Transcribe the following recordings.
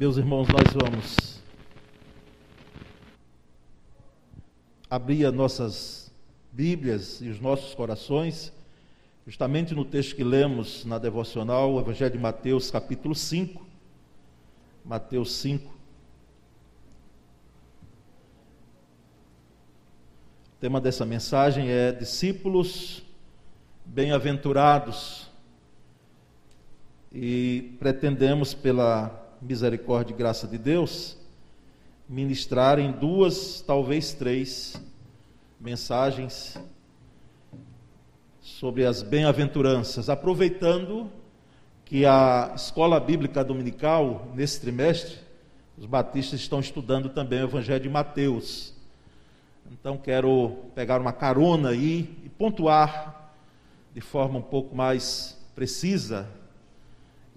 Meus irmãos, nós vamos abrir as nossas Bíblias e os nossos corações, justamente no texto que lemos na devocional, o Evangelho de Mateus, capítulo 5. Mateus 5. O tema dessa mensagem é discípulos bem-aventurados. E pretendemos, pela misericórdia e graça de Deus, ministrar em duas, talvez três, mensagens sobre as bem-aventuranças, aproveitando que a escola bíblica dominical, nesse trimestre, os batistas estão estudando também o Evangelho de Mateus. Então quero pegar uma carona aí e pontuar de forma um pouco mais precisa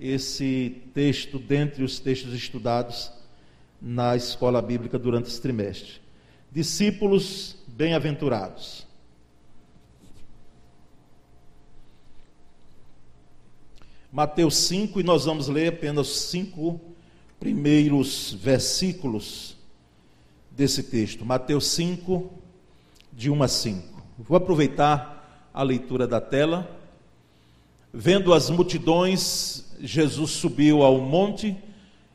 esse texto dentre os textos estudados na escola bíblica durante esse trimestre. Discípulos bem-aventurados. Mateus 5, e nós vamos ler apenas cinco primeiros versículos desse texto. Mateus 5, de 1 a 5. Vou aproveitar a leitura da tela. Vendo as multidões, Jesus subiu ao monte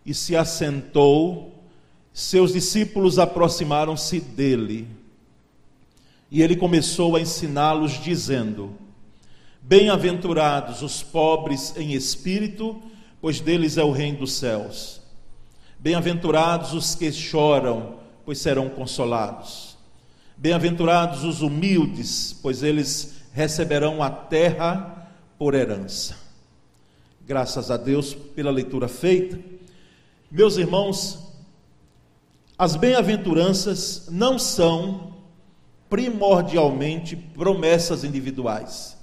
e se assentou. Seus discípulos aproximaram-se dele. E ele começou a ensiná-los, dizendo: Bem-aventurados os pobres em espírito, pois deles é o reino dos céus. Bem-aventurados os que choram, pois serão consolados. Bem-aventurados os humildes, pois eles receberão a terra por herança graças a Deus pela leitura feita. Meus irmãos, as bem-aventuranças não são primordialmente promessas individuais.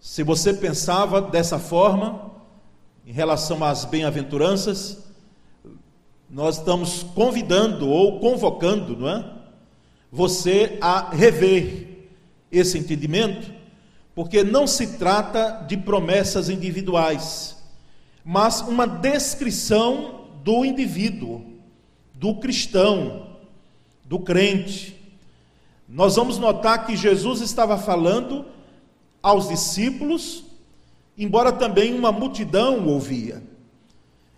Se você pensava dessa forma, em relação às bem-aventuranças, nós estamos convidando ou convocando, não é? Você a rever esse entendimento porque não se trata de promessas individuais, mas uma descrição do indivíduo, do cristão, do crente. Nós vamos notar que Jesus estava falando aos discípulos, embora também uma multidão ouvia.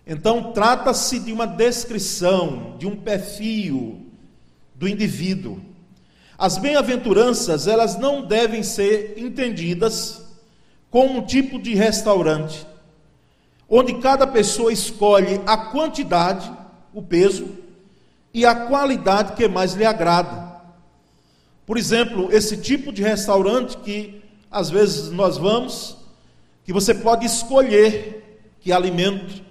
Então, trata-se de uma descrição, de um perfil do indivíduo. As bem-aventuranças, elas não devem ser entendidas como um tipo de restaurante, onde cada pessoa escolhe a quantidade, o peso e a qualidade que mais lhe agrada. Por exemplo, esse tipo de restaurante que às vezes nós vamos, que você pode escolher que alimento.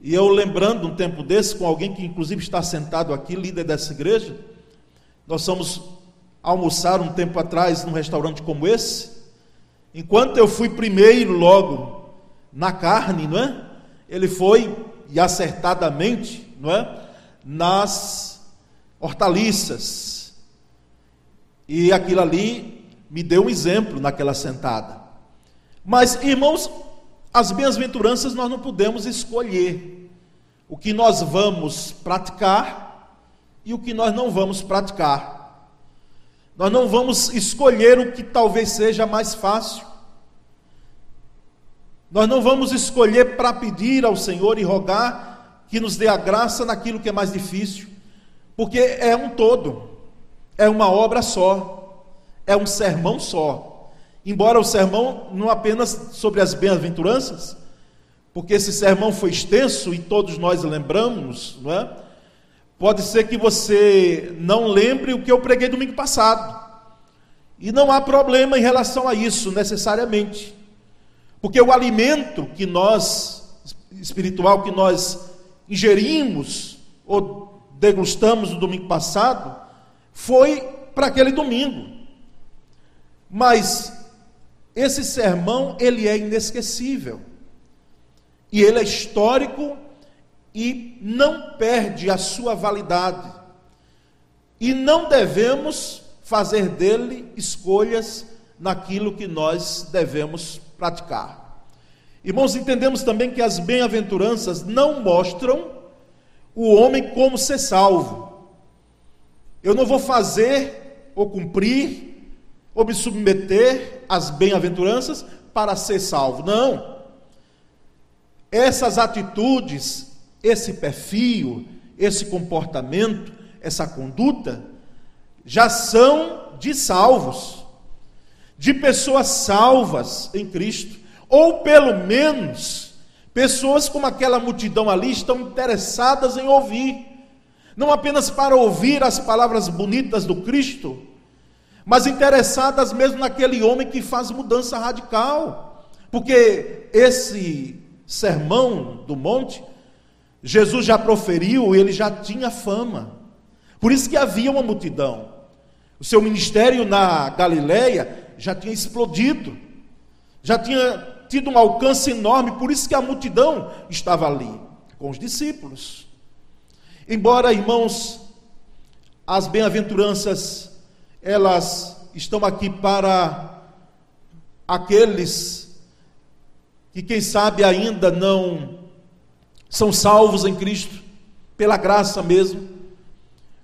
E eu lembrando um tempo desse com alguém que inclusive está sentado aqui, líder dessa igreja, nós fomos almoçar um tempo atrás num restaurante como esse. Enquanto eu fui primeiro logo na carne, não é? Ele foi e acertadamente, não é? Nas hortaliças. E aquilo ali me deu um exemplo naquela sentada. Mas, irmãos, as bem-aventuranças nós não podemos escolher o que nós vamos praticar e o que nós não vamos praticar. Nós não vamos escolher o que talvez seja mais fácil. Nós não vamos escolher para pedir ao Senhor e rogar que nos dê a graça naquilo que é mais difícil, porque é um todo, é uma obra só, é um sermão só. Embora o sermão não apenas sobre as bem-aventuranças, porque esse sermão foi extenso e todos nós lembramos, não é? Pode ser que você não lembre o que eu preguei domingo passado. E não há problema em relação a isso, necessariamente. Porque o alimento que nós, espiritual, que nós ingerimos ou degustamos no domingo passado, foi para aquele domingo. Mas esse sermão, ele é inesquecível. E ele é histórico e não perde a sua validade. E não devemos fazer dele escolhas naquilo que nós devemos praticar. Irmãos, entendemos também que as bem-aventuranças não mostram o homem como ser salvo. Eu não vou fazer ou cumprir ou me submeter às bem-aventuranças para ser salvo. Não. Essas atitudes, esse perfil, esse comportamento, essa conduta, já são de salvos, de pessoas salvas em Cristo, ou pelo menos, pessoas como aquela multidão ali estão interessadas em ouvir, não apenas para ouvir as palavras bonitas do Cristo, mas interessadas mesmo naquele homem que faz mudança radical, porque esse sermão do monte, Jesus já proferiu, ele já tinha fama. Por isso que havia uma multidão. O seu ministério na Galileia já tinha explodido. Já tinha tido um alcance enorme, por isso que a multidão estava ali com os discípulos. Embora, irmãos, as bem-aventuranças elas estão aqui para aqueles que, quem sabe, ainda não são salvos em Cristo, pela graça mesmo.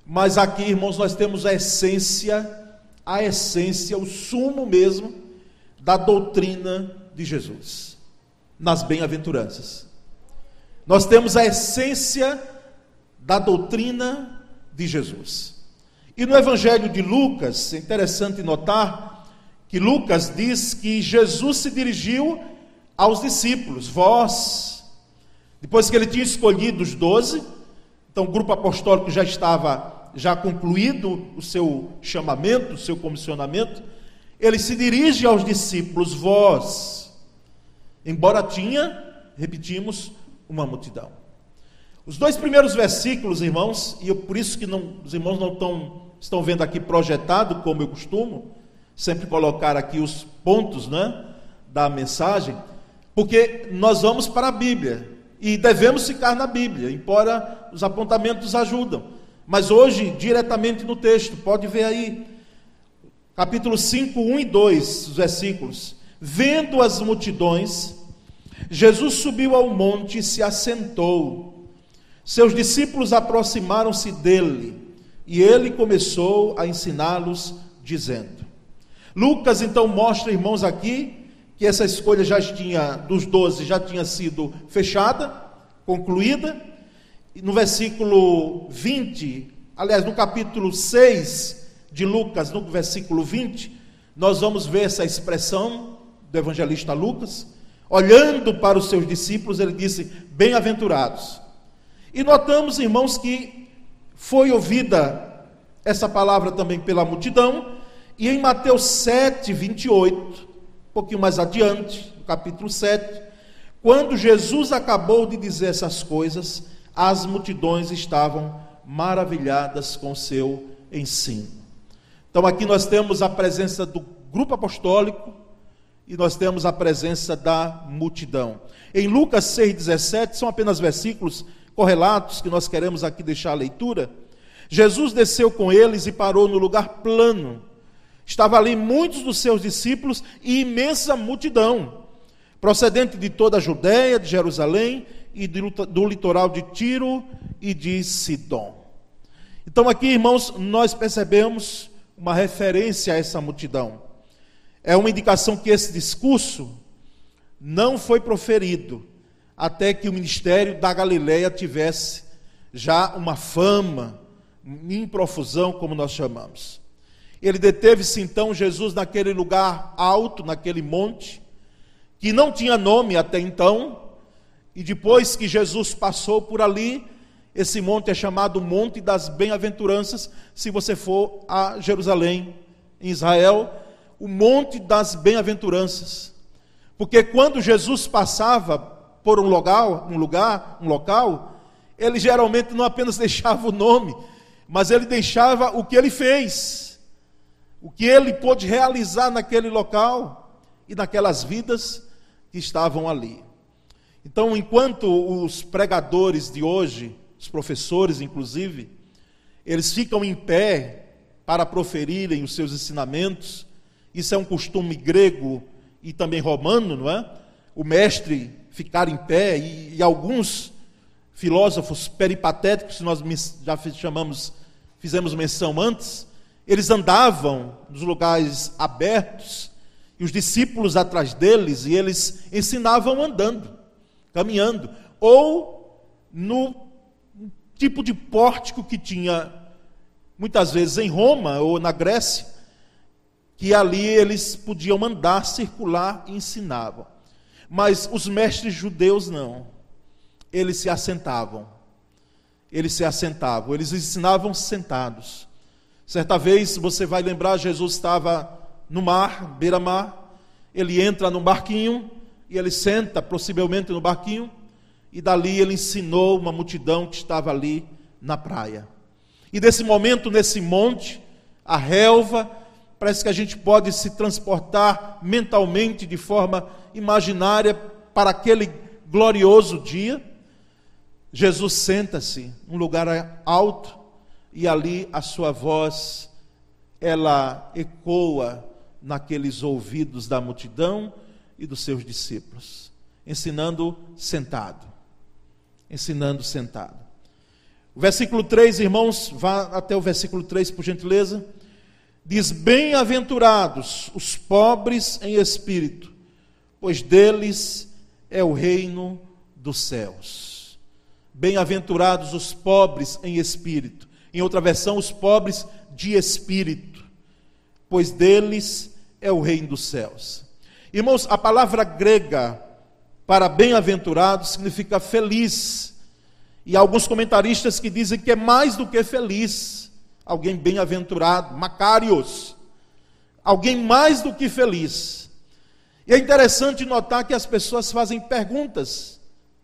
Mas aqui, irmãos, nós temos a essência, a essência, o sumo mesmo da doutrina de Jesus, nas bem-aventuranças. Nós temos a essência da doutrina de Jesus. E no Evangelho de Lucas, é interessante notar que Lucas diz que Jesus se dirigiu aos discípulos, vós, depois que ele tinha escolhido os doze, então o grupo apostólico já estava já concluído o seu chamamento, o seu comissionamento, ele se dirige aos discípulos, vós, embora tinha, repetimos, uma multidão. Os dois primeiros versículos, irmãos, e eu, por isso que não, os irmãos não estão estão vendo aqui projetado, como eu costumo, sempre colocar aqui os pontos né, da mensagem, porque nós vamos para a Bíblia e devemos ficar na Bíblia, embora os apontamentos ajudam. Mas hoje, diretamente no texto, pode ver aí, capítulo 5, 1 e 2, os versículos. Vendo as multidões, Jesus subiu ao monte e se assentou. Seus discípulos aproximaram-se dele e ele começou a ensiná-los, dizendo. Lucas então mostra, irmãos, aqui que essa escolha já tinha, dos doze, já tinha sido fechada, concluída. E no versículo 20, aliás, no capítulo 6 de Lucas, no versículo 20, nós vamos ver essa expressão do evangelista Lucas. Olhando para os seus discípulos, ele disse: Bem-aventurados. E notamos, irmãos, que foi ouvida essa palavra também pela multidão, e em Mateus 7, 28, um pouquinho mais adiante, no capítulo 7, quando Jesus acabou de dizer essas coisas, as multidões estavam maravilhadas com seu ensino. Então aqui nós temos a presença do grupo apostólico e nós temos a presença da multidão. Em Lucas 6,17, são apenas versículos correlatos que nós queremos aqui deixar a leitura. Jesus desceu com eles e parou no lugar plano. Estava ali muitos dos seus discípulos e imensa multidão, procedente de toda a Judéia, de Jerusalém e do litoral de Tiro e de Sidom. Então, aqui, irmãos, nós percebemos uma referência a essa multidão. É uma indicação que esse discurso não foi proferido até que o ministério da Galileia tivesse já uma fama, em profusão, como nós chamamos. Ele deteve-se então Jesus naquele lugar alto, naquele monte, que não tinha nome até então, e depois que Jesus passou por ali, esse monte é chamado Monte das Bem-aventuranças, se você for a Jerusalém, em Israel, o Monte das Bem-aventuranças. Porque quando Jesus passava por um local, um lugar, um local, ele geralmente não apenas deixava o nome, mas ele deixava o que ele fez, o que ele pôde realizar naquele local e naquelas vidas que estavam ali. Então, enquanto os pregadores de hoje, os professores inclusive, eles ficam em pé para proferirem os seus ensinamentos, isso é um costume grego e também romano, não é? o mestre ficar em pé, e, e alguns filósofos peripatéticos, nós já chamamos, fizemos menção antes, eles andavam nos lugares abertos, e os discípulos atrás deles, e eles ensinavam andando, caminhando, ou no tipo de pórtico que tinha muitas vezes em Roma ou na Grécia, que ali eles podiam andar, circular e ensinavam. Mas os mestres judeus não. Eles se assentavam. Eles se assentavam, eles ensinavam sentados. Certa vez, você vai lembrar, Jesus estava no mar, beira-mar, ele entra no barquinho e ele senta possivelmente no barquinho e dali ele ensinou uma multidão que estava ali na praia. E nesse momento, nesse monte, a relva, parece que a gente pode se transportar mentalmente de forma imaginária para aquele glorioso dia. Jesus senta-se num lugar alto e ali a sua voz ela ecoa naqueles ouvidos da multidão e dos seus discípulos, ensinando sentado. Ensinando sentado. O versículo 3, irmãos, vá até o versículo 3, por gentileza. Diz: Bem-aventurados os pobres em espírito, pois deles é o reino dos céus. Bem-aventurados os pobres em espírito. Em outra versão, os pobres de espírito, pois deles é o reino dos céus. Irmãos, a palavra grega para bem-aventurado significa feliz e alguns comentaristas que dizem que é mais do que feliz, alguém bem-aventurado, Macários, alguém mais do que feliz. E é interessante notar que as pessoas fazem perguntas,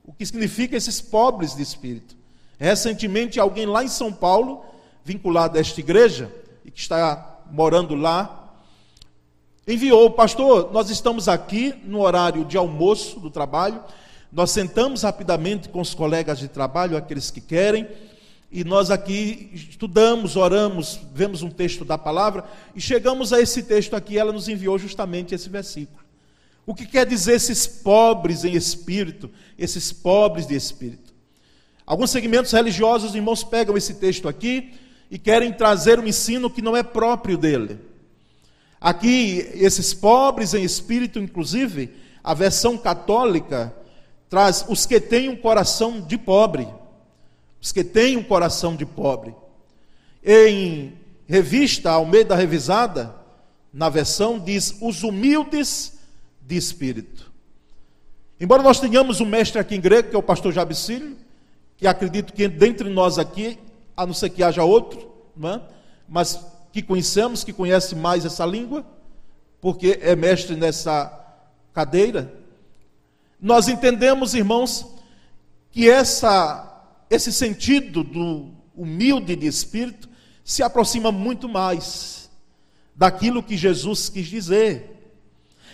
o que significa esses pobres de espírito. Recentemente, alguém lá em São Paulo, vinculado a esta igreja, e que está morando lá, enviou, pastor, nós estamos aqui no horário de almoço do trabalho, nós sentamos rapidamente com os colegas de trabalho, aqueles que querem, e nós aqui estudamos, oramos, vemos um texto da palavra e chegamos a esse texto aqui, ela nos enviou justamente esse versículo. O que quer dizer esses pobres em espírito, esses pobres de espírito? Alguns segmentos religiosos, irmãos, pegam esse texto aqui e querem trazer um ensino que não é próprio dele. Aqui, esses pobres em espírito, inclusive, a versão católica traz os que têm um coração de pobre. Os que têm um coração de pobre. Em revista Almeida Revisada, na versão, diz os humildes de espírito. Embora nós tenhamos um mestre aqui em grego, que é o pastor Jabicílio, que acredito que dentre nós aqui, a não ser que haja outro, é? mas que conhecemos, que conhece mais essa língua, porque é mestre nessa cadeira, nós entendemos, irmãos, que essa, esse sentido do humilde de espírito se aproxima muito mais daquilo que Jesus quis dizer.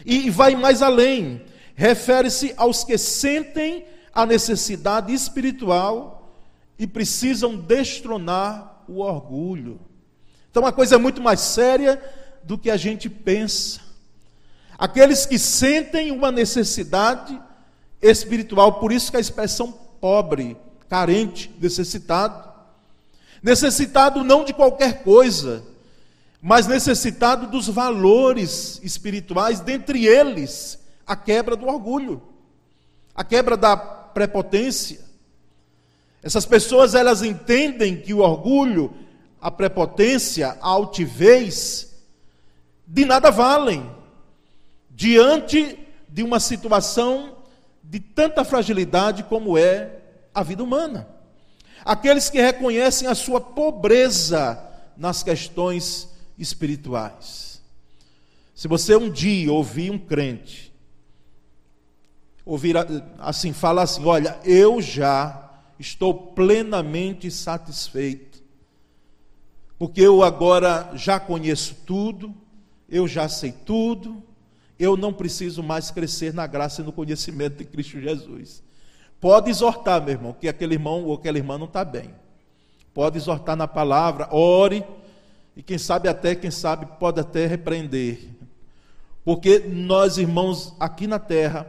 E vai mais além, refere-se aos que sentem a necessidade espiritual e precisam destronar o orgulho. Então a coisa é muito mais séria do que a gente pensa. Aqueles que sentem uma necessidade espiritual, por isso que a expressão pobre, carente, necessitado. Necessitado não de qualquer coisa, mas necessitado dos valores espirituais, dentre eles a quebra do orgulho, a quebra da prepotência. Essas pessoas elas entendem que o orgulho, a prepotência, a altivez de nada valem diante de uma situação de tanta fragilidade como é a vida humana. Aqueles que reconhecem a sua pobreza nas questões espirituais. Se você um dia ouvir um crente, ouvir assim, falar assim: olha, eu já estou plenamente satisfeito, porque eu agora já conheço tudo, eu já sei tudo, eu não preciso mais crescer na graça e no conhecimento de Cristo Jesus. Pode exortar, meu irmão, que aquele irmão ou aquela irmã não está bem. Pode exortar na palavra, ore, e quem sabe até, quem sabe, pode até repreender. Porque nós, irmãos, aqui na terra,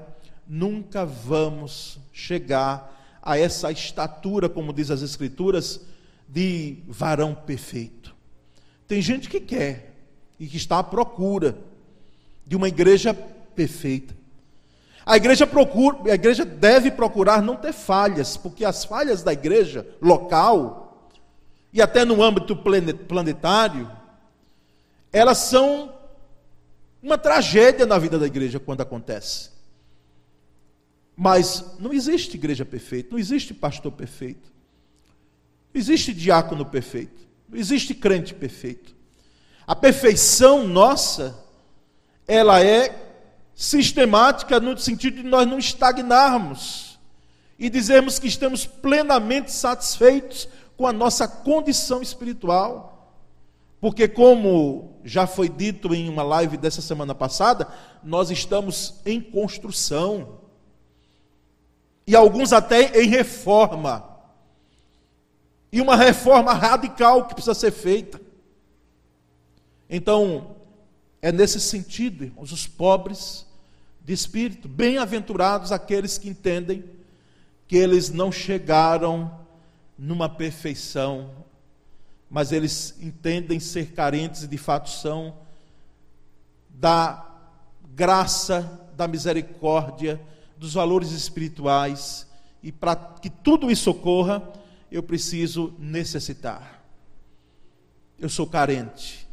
nunca vamos chegar a essa estatura, como diz as Escrituras, de varão perfeito. Tem gente que quer e que está à procura de uma igreja perfeita. A igreja procura, a igreja deve procurar não ter falhas, porque as falhas da igreja local e até no âmbito planetário, elas são uma tragédia na vida da igreja quando acontece. Mas não existe igreja perfeita, não existe pastor perfeito, não existe diácono perfeito, não existe crente perfeito. A perfeição nossa, ela é sistemática no sentido de nós não estagnarmos e dizermos que estamos plenamente satisfeitos com a nossa condição espiritual. Porque, como já foi dito em uma live dessa semana passada, nós estamos em construção. E alguns até em reforma. E uma reforma radical que precisa ser feita. Então, é nesse sentido, irmãos, os pobres de espírito. Bem-aventurados aqueles que entendem que eles não chegaram numa perfeição, mas eles entendem ser carentes e de fato são da graça, da misericórdia, dos valores espirituais, e para que tudo isso ocorra, eu preciso necessitar. Eu sou carente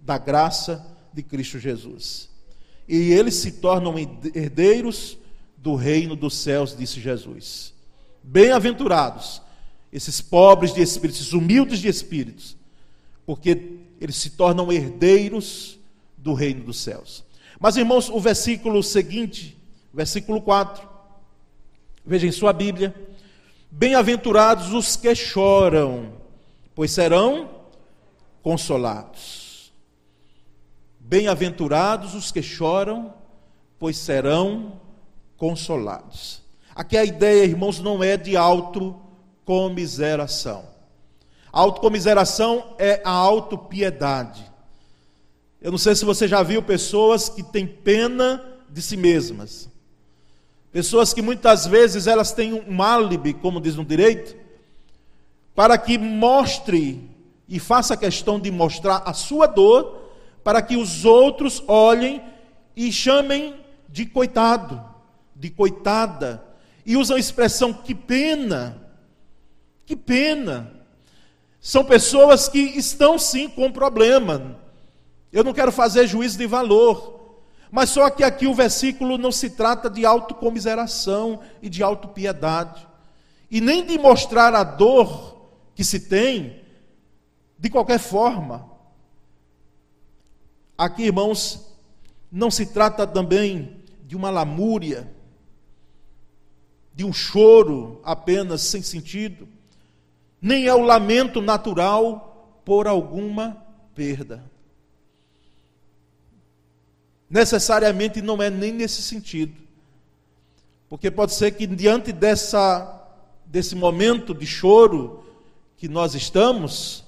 da graça de Cristo Jesus e eles se tornam herdeiros do reino dos céus, disse Jesus. Bem-aventurados esses pobres de espírito, esses humildes de espíritos, porque eles se tornam herdeiros do reino dos céus. Mas, irmãos, o versículo seguinte, versículo 4, veja em sua Bíblia: Bem-aventurados os que choram, pois serão consolados. Bem-aventurados os que choram, pois serão consolados. Aqui a ideia, irmãos, não é de autocomiseração. Autocomiseração é a autopiedade. Eu não sei se você já viu pessoas que têm pena de si mesmas. Pessoas que muitas vezes elas têm um álibi, como diz no direito, para que mostre e faça questão de mostrar a sua dor para que os outros olhem e chamem de coitado, de coitada, e usam a expressão que pena, que pena. São pessoas que estão sim com problema. Eu não quero fazer juízo de valor, mas só que aqui o versículo não se trata de autocomiseração e de autopiedade, e nem de mostrar a dor que se tem de qualquer forma. Aqui, irmãos, não se trata também de uma lamúria, de um choro apenas sem sentido, nem é o lamento natural por alguma perda. Necessariamente não é nem nesse sentido. Porque pode ser que diante dessa desse momento de choro que nós estamos,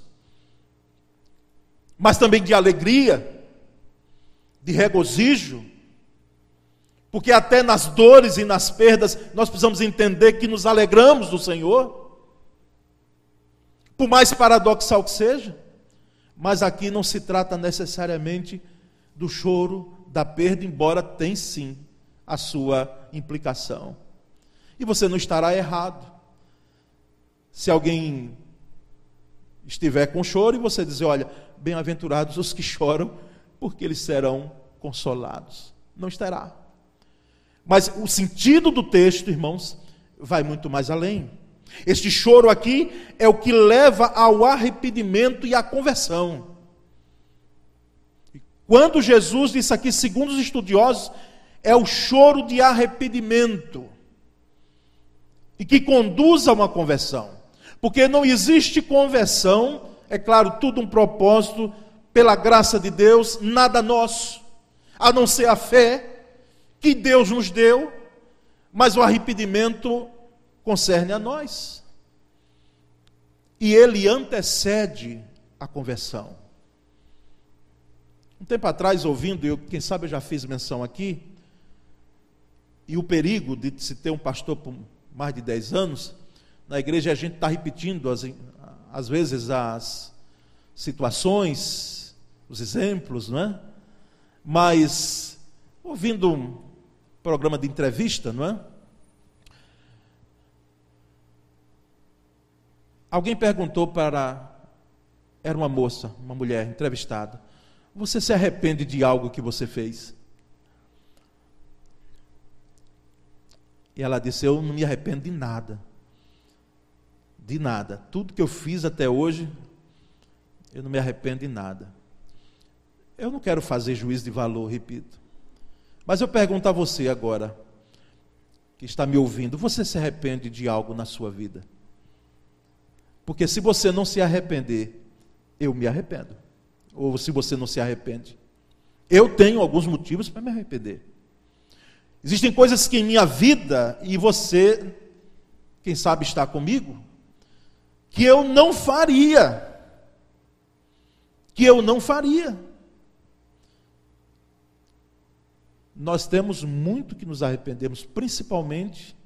mas também de alegria, de regozijo, porque até nas dores e nas perdas nós precisamos entender que nos alegramos do Senhor, por mais paradoxal que seja, mas aqui não se trata necessariamente do choro da perda, embora tem sim a sua implicação. E você não estará errado. Se alguém estiver com choro e você dizer, olha, bem-aventurados os que choram, porque eles serão consolados. Não estará. Mas o sentido do texto, irmãos, vai muito mais além. Este choro aqui é o que leva ao arrependimento e à conversão. Quando Jesus disse aqui, segundo os estudiosos, é o choro de arrependimento e que conduz a uma conversão. Porque não existe conversão, é claro, tudo um propósito pela graça de Deus, nada nosso, a não ser a fé que Deus nos deu, mas o arrependimento concerne a nós. E ele antecede a conversão. Um tempo atrás, ouvindo, eu, quem sabe eu já fiz menção aqui, e o perigo de se ter um pastor por mais de 10 anos, na igreja a gente está repetindo, às, às vezes, as situações, os exemplos, não é? Mas, ouvindo um programa de entrevista, não é? Alguém perguntou para. Era uma moça, uma mulher entrevistada. Você se arrepende de algo que você fez? E ela disse: Eu não me arrependo de nada. De nada. Tudo que eu fiz até hoje, eu não me arrependo de nada. Eu não quero fazer juízo de valor, repito. Mas eu pergunto a você agora, que está me ouvindo: você se arrepende de algo na sua vida? Porque se você não se arrepender, eu me arrependo. Ou se você não se arrepende. Eu tenho alguns motivos para me arrepender. Existem coisas que em minha vida, e você, quem sabe está comigo, que eu não faria. Que eu não faria. Nós temos muito que nos arrependemos, principalmente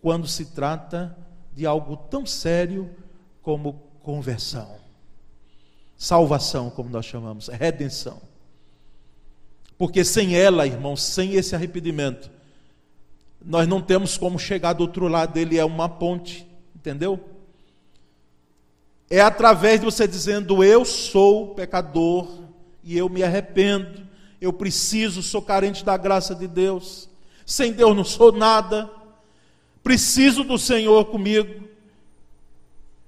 quando se trata de algo tão sério como conversão. Salvação, como nós chamamos, redenção. Porque sem ela, irmãos, sem esse arrependimento, nós não temos como chegar do outro lado dele, é uma ponte, entendeu? É através de você dizendo: Eu sou pecador e eu me arrependo, eu preciso, sou carente da graça de Deus, sem Deus não sou nada, preciso do Senhor comigo.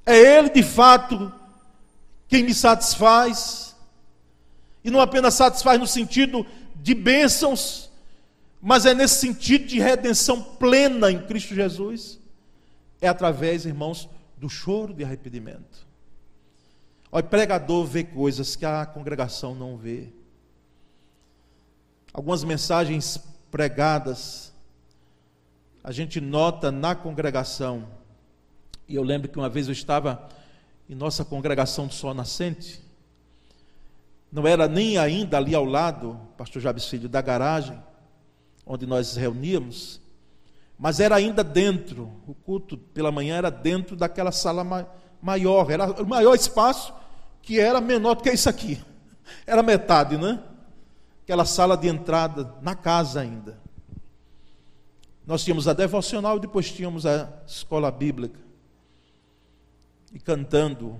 É Ele de fato quem me satisfaz, e não apenas satisfaz no sentido de bênçãos, mas é nesse sentido de redenção plena em Cristo Jesus. É através, irmãos, do choro de arrependimento. O pregador vê coisas que a congregação não vê. Algumas mensagens pregadas, a gente nota na congregação. E eu lembro que uma vez eu estava em nossa congregação do Sol Nascente, não era nem ainda ali ao lado, pastor Jabes Filho, da garagem, onde nós reuníamos, mas era ainda dentro, o culto pela manhã era dentro daquela sala maior, era o maior espaço que era menor do que isso aqui, era metade, né? Aquela sala de entrada na casa ainda. Nós tínhamos a devocional e depois tínhamos a escola bíblica. E cantando,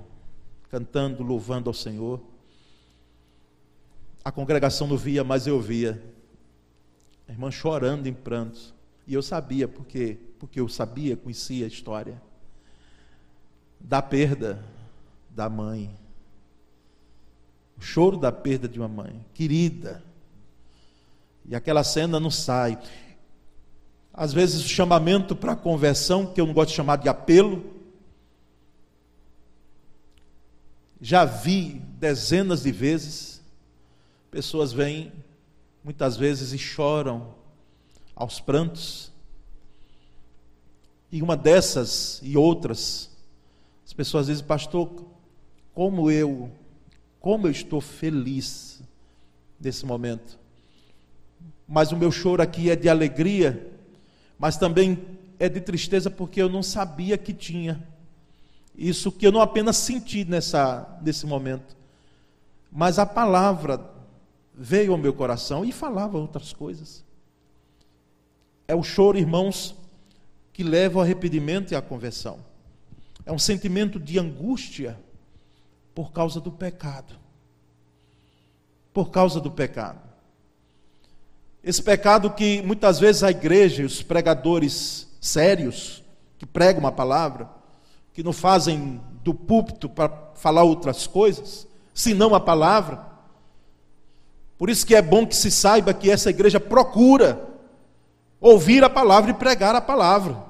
cantando, louvando ao Senhor. A congregação não via, mas eu via. A irmã chorando em prantos. E eu sabia, porque, porque eu sabia, conhecia a história da perda da mãe. O choro da perda de uma mãe, querida. E aquela cena não sai. Às vezes o chamamento para conversão, que eu não gosto de chamar de apelo, já vi dezenas de vezes Pessoas vêm muitas vezes e choram aos prantos. E uma dessas e outras, as pessoas dizem, pastor, como eu, como eu estou feliz nesse momento. Mas o meu choro aqui é de alegria, mas também é de tristeza porque eu não sabia que tinha. Isso que eu não apenas senti nessa, nesse momento, mas a palavra veio ao meu coração e falava outras coisas. É o choro, irmãos, que leva ao arrependimento e à conversão. É um sentimento de angústia por causa do pecado. Por causa do pecado. Esse pecado que muitas vezes a igreja, os pregadores sérios, que pregam uma palavra, que não fazem do púlpito para falar outras coisas, senão a palavra, por isso que é bom que se saiba que essa igreja procura ouvir a palavra e pregar a palavra.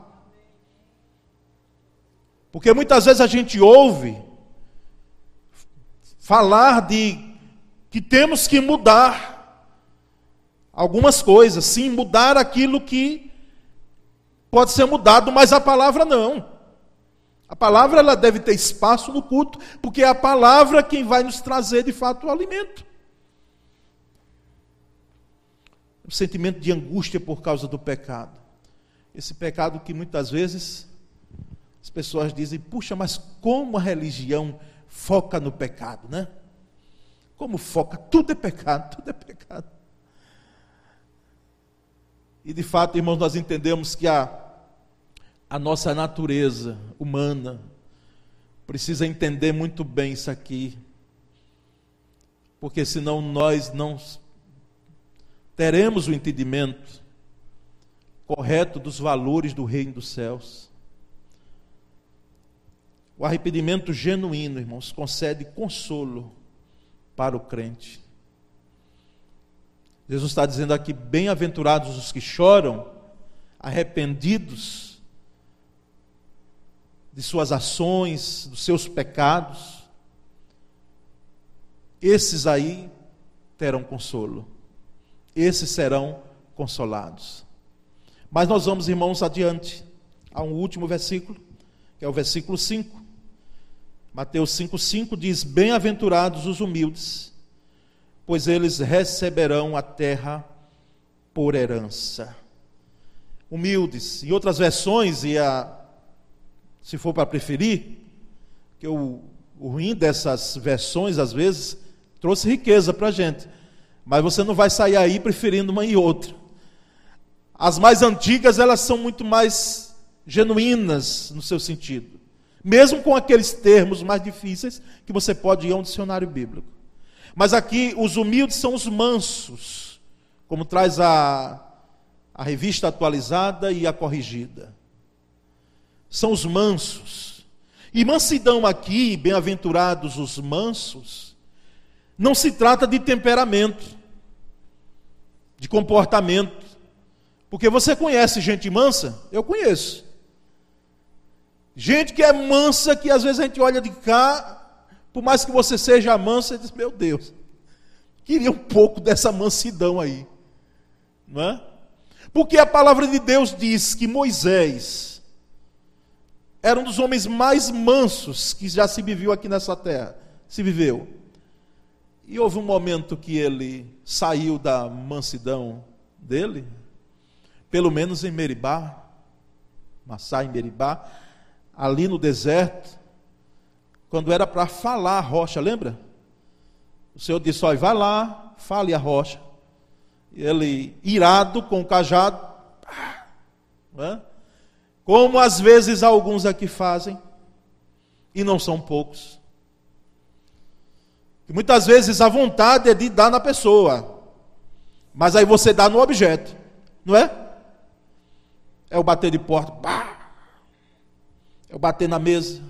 Porque muitas vezes a gente ouve falar de que temos que mudar algumas coisas, sim, mudar aquilo que pode ser mudado, mas a palavra não. A palavra ela deve ter espaço no culto, porque é a palavra quem vai nos trazer de fato o alimento. um sentimento de angústia por causa do pecado. Esse pecado que muitas vezes as pessoas dizem, puxa, mas como a religião foca no pecado, né? Como foca? Tudo é pecado, tudo é pecado. E de fato, irmãos, nós entendemos que a, a nossa natureza humana precisa entender muito bem isso aqui, porque senão nós não teremos o entendimento correto dos valores do reino dos céus. O arrependimento genuíno, irmãos, concede consolo para o crente. Jesus está dizendo aqui: bem-aventurados os que choram, arrependidos de suas ações, dos seus pecados. Esses aí terão consolo, esses serão consolados. Mas nós vamos, irmãos, adiante, a um último versículo, que é o versículo 5. Mateus 5,5 diz: Bem-aventurados os humildes pois eles receberão a terra por herança. Humildes. Em outras versões, e a, se for para preferir, que o, o ruim dessas versões, às vezes, trouxe riqueza para a gente. Mas você não vai sair aí preferindo uma e outra. As mais antigas, elas são muito mais genuínas no seu sentido. Mesmo com aqueles termos mais difíceis que você pode ir a um dicionário bíblico. Mas aqui os humildes são os mansos, como traz a, a revista atualizada e a corrigida. São os mansos. E mansidão aqui, bem-aventurados os mansos, não se trata de temperamento, de comportamento. Porque você conhece gente mansa? Eu conheço. Gente que é mansa, que às vezes a gente olha de cá, por mais que você seja você diz: Meu Deus, queria um pouco dessa mansidão aí. Não é? Porque a palavra de Deus diz que Moisés era um dos homens mais mansos que já se viveu aqui nessa terra. Se viveu. E houve um momento que ele saiu da mansidão dele, pelo menos em Meribá, Massá em Meribá, ali no deserto, quando era para falar a rocha, lembra? O Senhor disse: Olha, vai lá, fale a rocha. Ele, irado com o cajado, é? Como às vezes alguns aqui fazem, e não são poucos. E muitas vezes a vontade é de dar na pessoa, mas aí você dá no objeto, não é? É o bater de porta, é o bater na mesa,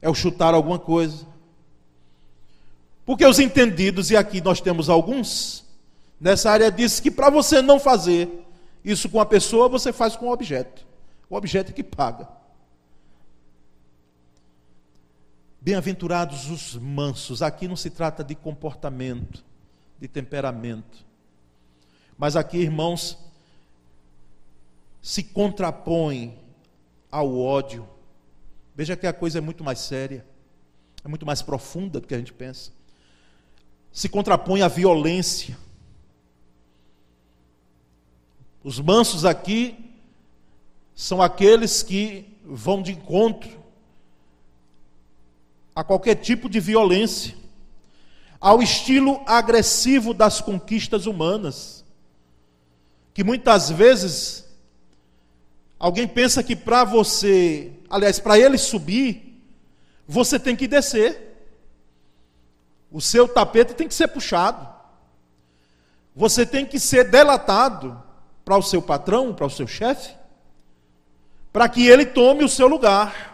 é o chutar alguma coisa. Porque os entendidos, e aqui nós temos alguns, nessa área diz que para você não fazer isso com a pessoa, você faz com o objeto. O objeto é que paga. Bem-aventurados os mansos. Aqui não se trata de comportamento, de temperamento. Mas aqui, irmãos, se contrapõe ao ódio Veja que a coisa é muito mais séria, é muito mais profunda do que a gente pensa. Se contrapõe à violência. Os mansos aqui são aqueles que vão de encontro a qualquer tipo de violência, ao estilo agressivo das conquistas humanas, que muitas vezes alguém pensa que para você aliás, para ele subir, você tem que descer. O seu tapete tem que ser puxado. Você tem que ser delatado para o seu patrão, para o seu chefe, para que ele tome o seu lugar.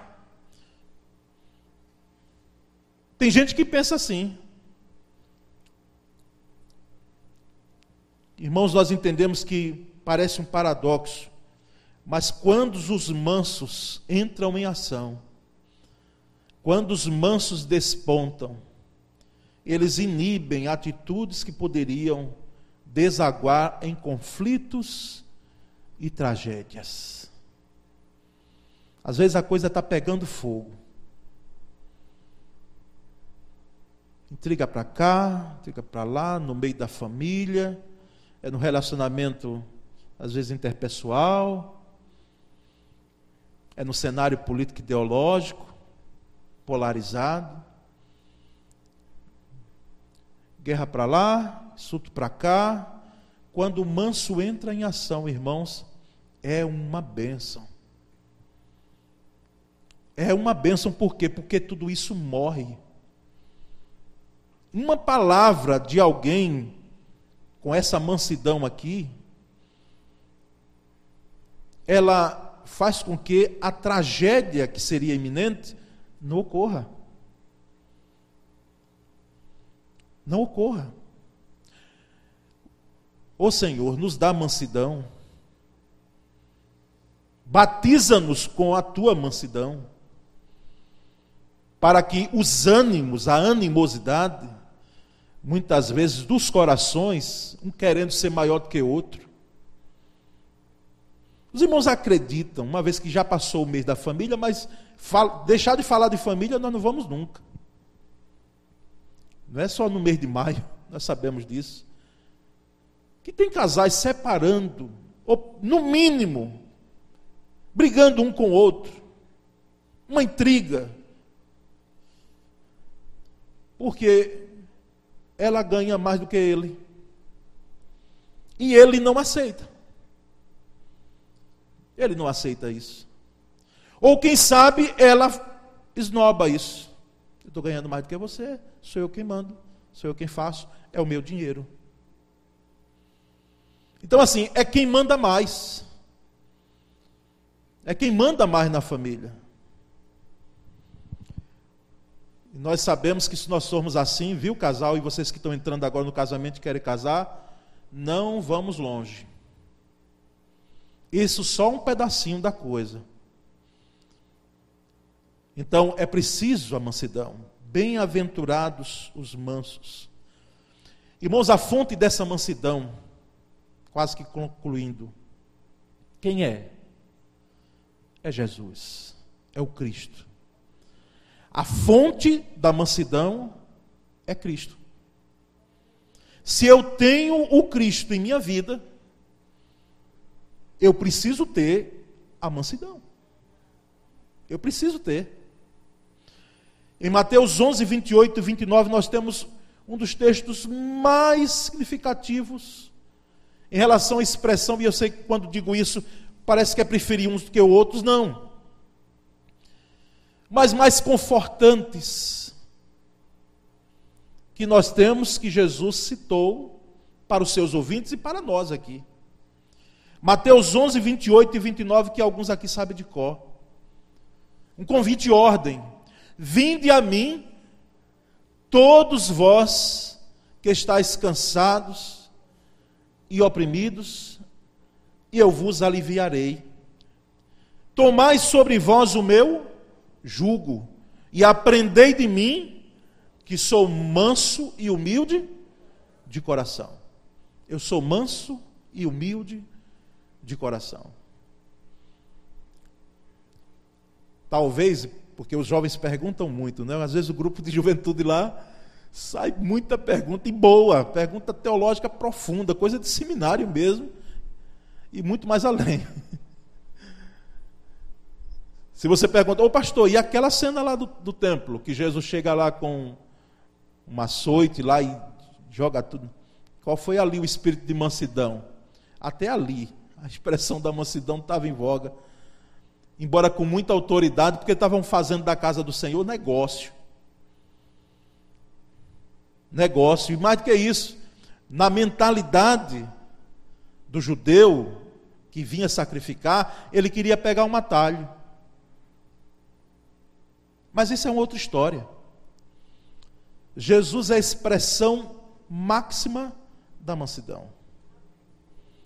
Tem gente que pensa assim. Irmãos, nós entendemos que parece um paradoxo. Mas quando os mansos entram em ação, quando os mansos despontam, eles inibem atitudes que poderiam desaguar em conflitos e tragédias. Às vezes a coisa está pegando fogo. Intriga para cá, intriga para lá, no meio da família, é no relacionamento, às vezes, interpessoal, é no cenário político ideológico, polarizado. Guerra para lá, insulto para cá. Quando o manso entra em ação, irmãos, é uma bênção. É uma bênção por quê? Porque tudo isso morre. Uma palavra de alguém com essa mansidão aqui, ela faz com que a tragédia que seria iminente não ocorra. Não ocorra. O Senhor nos dá mansidão, batiza-nos com a tua mansidão para que os ânimos, a animosidade, muitas vezes dos corações, um querendo ser maior do que outro. Os irmãos acreditam, uma vez que já passou o mês da família, mas fala, deixar de falar de família nós não vamos nunca. Não é só no mês de maio, nós sabemos disso. Que tem casais separando, ou no mínimo, brigando um com o outro, uma intriga, porque ela ganha mais do que ele. E ele não aceita. Ele não aceita isso. Ou quem sabe ela esnoba isso. Eu estou ganhando mais do que você, sou eu quem mando, sou eu quem faço, é o meu dinheiro. Então, assim, é quem manda mais. É quem manda mais na família. E nós sabemos que se nós formos assim, viu, casal, e vocês que estão entrando agora no casamento e querem casar, não vamos longe. Isso só um pedacinho da coisa. Então é preciso a mansidão. Bem-aventurados os mansos. Irmãos, a fonte dessa mansidão, quase que concluindo, quem é? É Jesus, é o Cristo. A fonte da mansidão é Cristo. Se eu tenho o Cristo em minha vida, eu preciso ter a mansidão. Eu preciso ter. Em Mateus 11, 28 e 29, nós temos um dos textos mais significativos em relação à expressão, e eu sei que quando digo isso, parece que é preferir uns do que outros, não mas mais confortantes que nós temos que Jesus citou para os seus ouvintes e para nós aqui. Mateus 11, 28 e 29, que alguns aqui sabem de cor. Um convite e ordem: Vinde a mim, todos vós que estáis cansados e oprimidos, e eu vos aliviarei. Tomai sobre vós o meu jugo, e aprendei de mim, que sou manso e humilde de coração. Eu sou manso e humilde de coração. Talvez, porque os jovens perguntam muito, né? Às vezes o grupo de juventude lá sai muita pergunta e boa, pergunta teológica profunda, coisa de seminário mesmo, e muito mais além. Se você pergunta, ô pastor, e aquela cena lá do, do templo, que Jesus chega lá com uma açoite lá e joga tudo. Qual foi ali o espírito de mansidão? Até ali, a expressão da mansidão estava em voga. Embora com muita autoridade, porque estavam fazendo da casa do Senhor negócio. Negócio. E mais do que isso, na mentalidade do judeu que vinha sacrificar, ele queria pegar um atalho. Mas isso é uma outra história. Jesus é a expressão máxima da mansidão.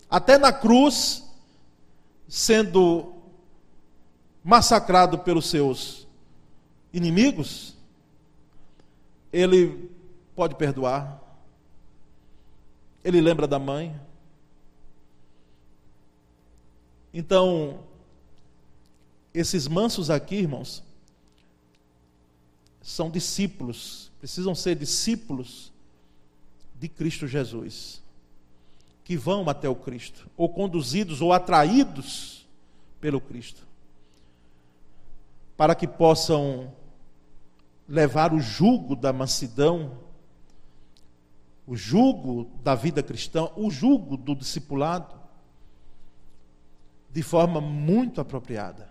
Até na cruz, sendo massacrado pelos seus inimigos, ele pode perdoar. Ele lembra da mãe. Então, esses mansos aqui, irmãos, são discípulos, precisam ser discípulos de Cristo Jesus. que vão até o Cristo, ou conduzidos ou atraídos pelo Cristo, para que possam levar o jugo da mansidão, o jugo da vida cristã, o jugo do discipulado, de forma muito apropriada.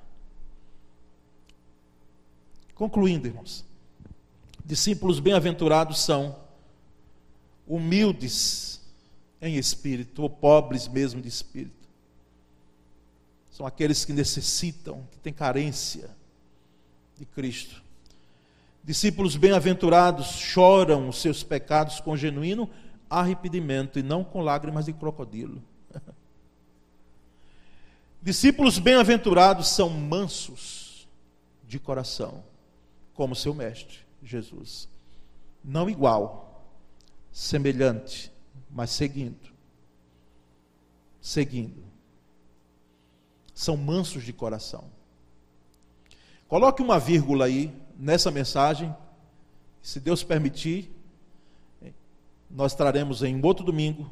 Concluindo, irmãos, discípulos bem-aventurados são humildes em espírito, ou pobres mesmo de espírito. São aqueles que necessitam, que têm carência de Cristo. Discípulos bem-aventurados choram os seus pecados com genuíno arrependimento e não com lágrimas de crocodilo. Discípulos bem-aventurados são mansos de coração, como seu mestre, Jesus. Não igual, semelhante, mas seguindo. Seguindo. São mansos de coração. Coloque uma vírgula aí nessa mensagem. Se Deus permitir, nós traremos em outro domingo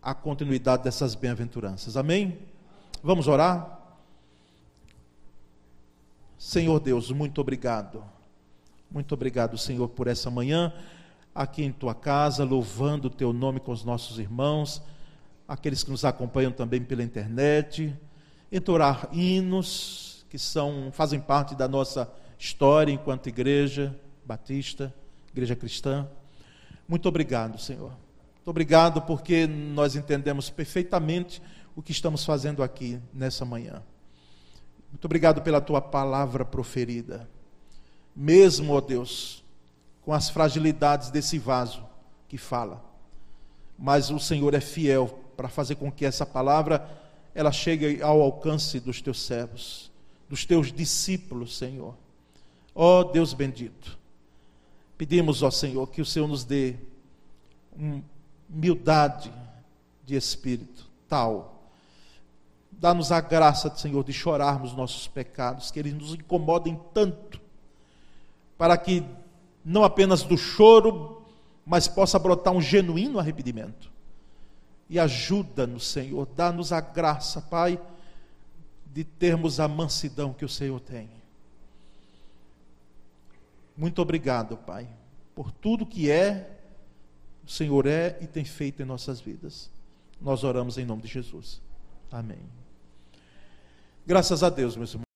a continuidade dessas bem-aventuranças. Amém? Vamos orar? Senhor Deus, muito obrigado. Muito obrigado, Senhor, por essa manhã aqui em tua casa, louvando o teu nome com os nossos irmãos, aqueles que nos acompanham também pela internet, entorar hinos que são fazem parte da nossa história enquanto igreja batista, igreja cristã. Muito obrigado, Senhor. Muito obrigado porque nós entendemos perfeitamente o que estamos fazendo aqui nessa manhã. Muito obrigado pela tua palavra proferida. Mesmo, ó Deus, com as fragilidades desse vaso que fala. Mas o Senhor é fiel para fazer com que essa palavra ela chegue ao alcance dos teus servos, dos teus discípulos, Senhor. Ó Deus bendito, pedimos, ó Senhor, que o Senhor nos dê humildade de espírito tal. Dá-nos a graça, Senhor, de chorarmos nossos pecados, que eles nos incomodem tanto, para que não apenas do choro, mas possa brotar um genuíno arrependimento. E ajuda-nos, Senhor, dá-nos a graça, Pai, de termos a mansidão que o Senhor tem. Muito obrigado, Pai, por tudo que é, o Senhor é e tem feito em nossas vidas. Nós oramos em nome de Jesus. Amém. Graças a Deus, meus irmãos.